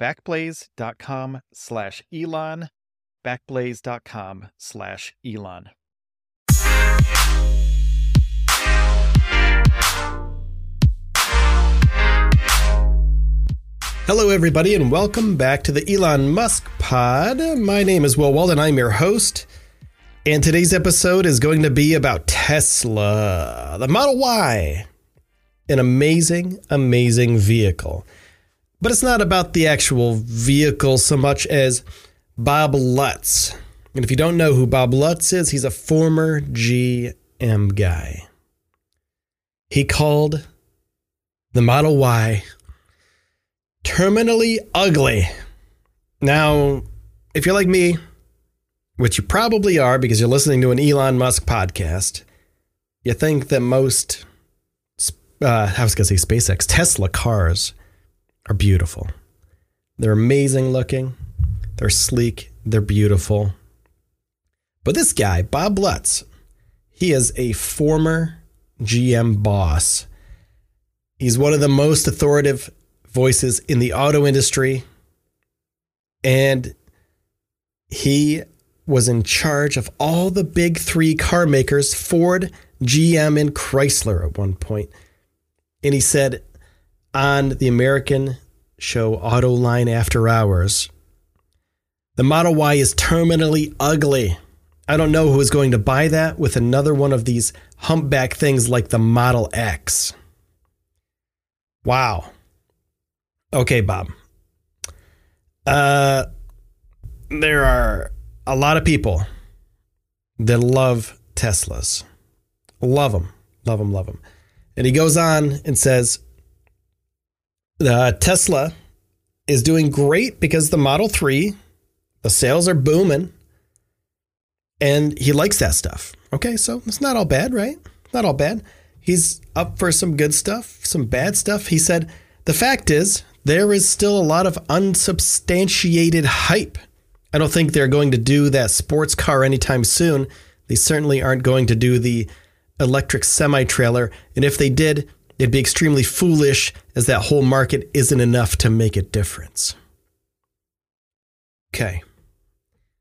backblaze.com slash Elon, backblaze.com slash Elon. Hello, everybody, and welcome back to the Elon Musk Pod. My name is Will Walden. I'm your host. And today's episode is going to be about Tesla, the Model Y, an amazing, amazing vehicle. But it's not about the actual vehicle so much as Bob Lutz. And if you don't know who Bob Lutz is, he's a former GM guy. He called the Model Y terminally ugly. Now, if you're like me, which you probably are because you're listening to an Elon Musk podcast, you think that most, uh, I was going to say SpaceX, Tesla cars are beautiful. They're amazing looking, they're sleek, they're beautiful. But this guy, Bob Lutz, he is a former GM boss. He's one of the most authoritative voices in the auto industry. And he was in charge of all the big three car makers Ford, GM, and Chrysler at one point. And he said, on the American show Autoline After Hours. The Model Y is terminally ugly. I don't know who is going to buy that with another one of these humpback things like the Model X. Wow. Okay, Bob. Uh, there are a lot of people that love Teslas. Love them. Love them, love them. And he goes on and says, uh, Tesla is doing great because the Model 3, the sales are booming. And he likes that stuff. Okay, so it's not all bad, right? Not all bad. He's up for some good stuff, some bad stuff. He said, the fact is, there is still a lot of unsubstantiated hype. I don't think they're going to do that sports car anytime soon. They certainly aren't going to do the electric semi trailer. And if they did, it'd be extremely foolish as that whole market isn't enough to make a difference. Okay.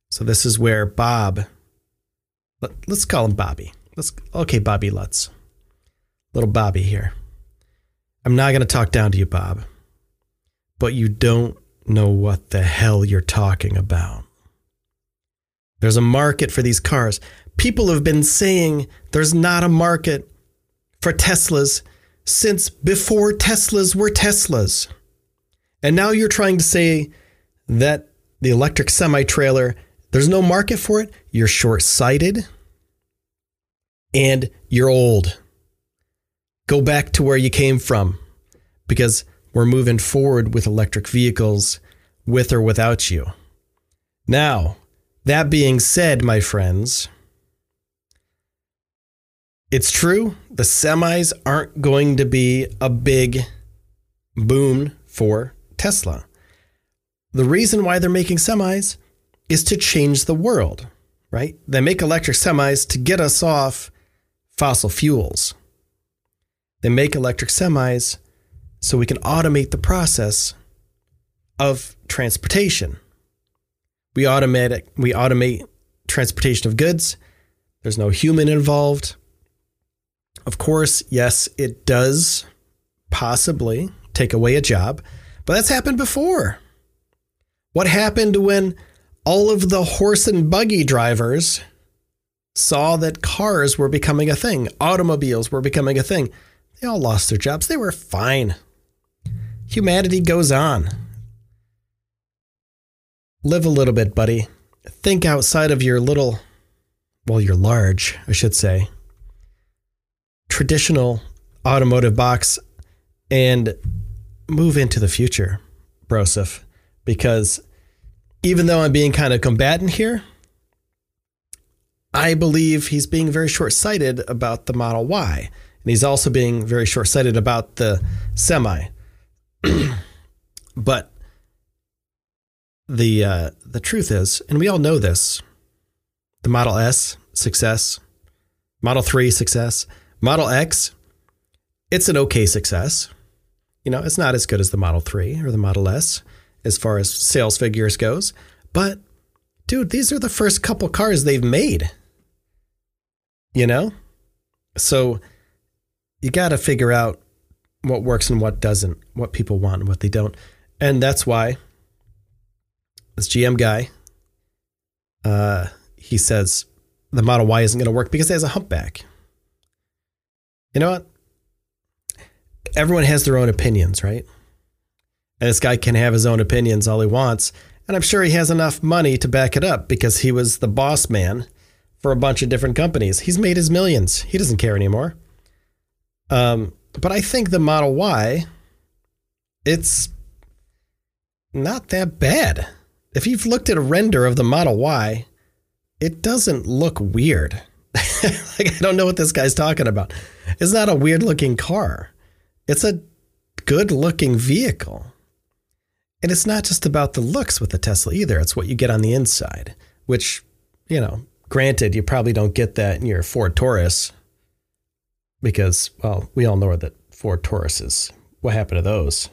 So this is where Bob, let, us call him Bobby. Let's okay, Bobby Lutz. Little Bobby here. I'm not going to talk down to you, Bob. But you don't know what the hell you're talking about. There's a market for these cars. People have been saying there's not a market for Teslas since before Teslas were Teslas. And now you're trying to say that the electric semi trailer, there's no market for it. You're short sighted and you're old. Go back to where you came from because we're moving forward with electric vehicles with or without you. Now, that being said, my friends, it's true, the semis aren't going to be a big boom for Tesla. The reason why they're making semis is to change the world, right? They make electric semis to get us off fossil fuels. They make electric semis so we can automate the process of transportation. We automate we automate transportation of goods. There's no human involved. Of course, yes, it does possibly take away a job, but that's happened before. What happened when all of the horse and buggy drivers saw that cars were becoming a thing, automobiles were becoming a thing? They all lost their jobs. They were fine. Humanity goes on. Live a little bit, buddy. Think outside of your little, well, you're large, I should say, traditional automotive box and move into the future, Broseph, because even though I'm being kind of combatant here, I believe he's being very short sighted about the Model Y. And he's also being very short sighted about the semi. but the uh, the truth is, and we all know this, the Model S success, Model 3 success, Model X, it's an okay success. You know, it's not as good as the Model 3 or the Model S as far as sales figures goes, but dude, these are the first couple cars they've made. You know? So you got to figure out what works and what doesn't, what people want and what they don't. And that's why this GM guy, uh, he says the Model Y isn't going to work because it has a humpback. You know what? Everyone has their own opinions, right? And this guy can have his own opinions all he wants. And I'm sure he has enough money to back it up because he was the boss man for a bunch of different companies. He's made his millions. He doesn't care anymore. Um, but I think the Model Y, it's not that bad. If you've looked at a render of the Model Y, it doesn't look weird. like I don't know what this guy's talking about. It's not a weird looking car. It's a good looking vehicle. And it's not just about the looks with the Tesla either. It's what you get on the inside, which, you know, granted, you probably don't get that in your Ford Taurus because, well, we all know that Ford Tauruses. What happened to those?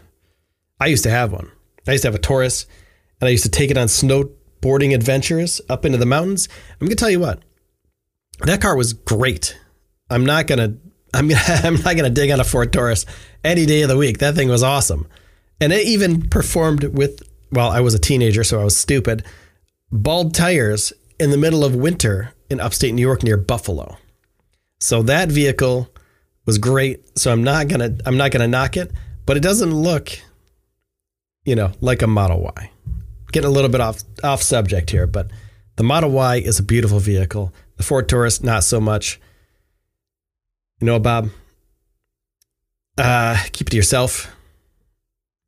I used to have one. I used to have a Taurus, and I used to take it on snowboarding adventures up into the mountains. I'm gonna tell you what, that car was great. I'm not gonna. I'm gonna, I'm not gonna dig on a Ford Taurus any day of the week. That thing was awesome, and it even performed with. Well, I was a teenager, so I was stupid. Bald tires in the middle of winter in upstate New York near Buffalo. So that vehicle was great. So I'm not gonna I'm not gonna knock it, but it doesn't look, you know, like a Model Y. Getting a little bit off off subject here, but the Model Y is a beautiful vehicle. The Ford Taurus, not so much. You know, Bob, uh, keep it to yourself.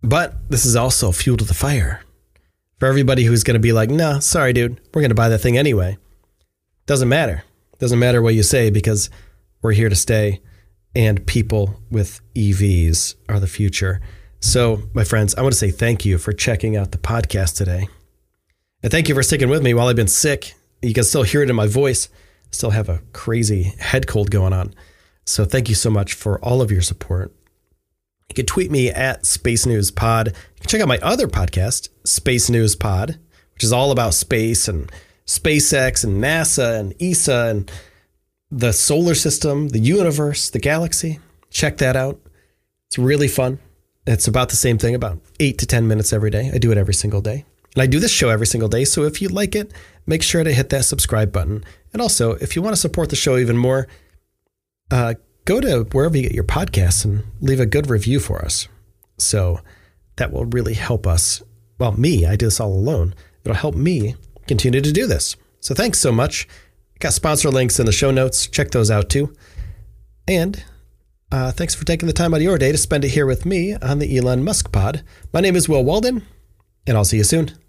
But this is also fuel to the fire for everybody who's going to be like, "No, nah, sorry, dude, we're going to buy that thing anyway." Doesn't matter. Doesn't matter what you say because we're here to stay and people with EVs are the future. So, my friends, I want to say thank you for checking out the podcast today. And thank you for sticking with me while I've been sick. You can still hear it in my voice. Still have a crazy head cold going on. So thank you so much for all of your support. You can tweet me at Space News Pod. You can check out my other podcast, Space News Pod, which is all about space and SpaceX and NASA and ESA and the solar system, the universe, the galaxy. Check that out. It's really fun. It's about the same thing, about eight to 10 minutes every day. I do it every single day. And I do this show every single day. So if you like it, make sure to hit that subscribe button. And also, if you want to support the show even more, uh, go to wherever you get your podcasts and leave a good review for us. So that will really help us. Well, me, I do this all alone. It'll help me continue to do this. So thanks so much. Got sponsor links in the show notes. Check those out too. And uh, thanks for taking the time out of your day to spend it here with me on the Elon Musk Pod. My name is Will Walden, and I'll see you soon.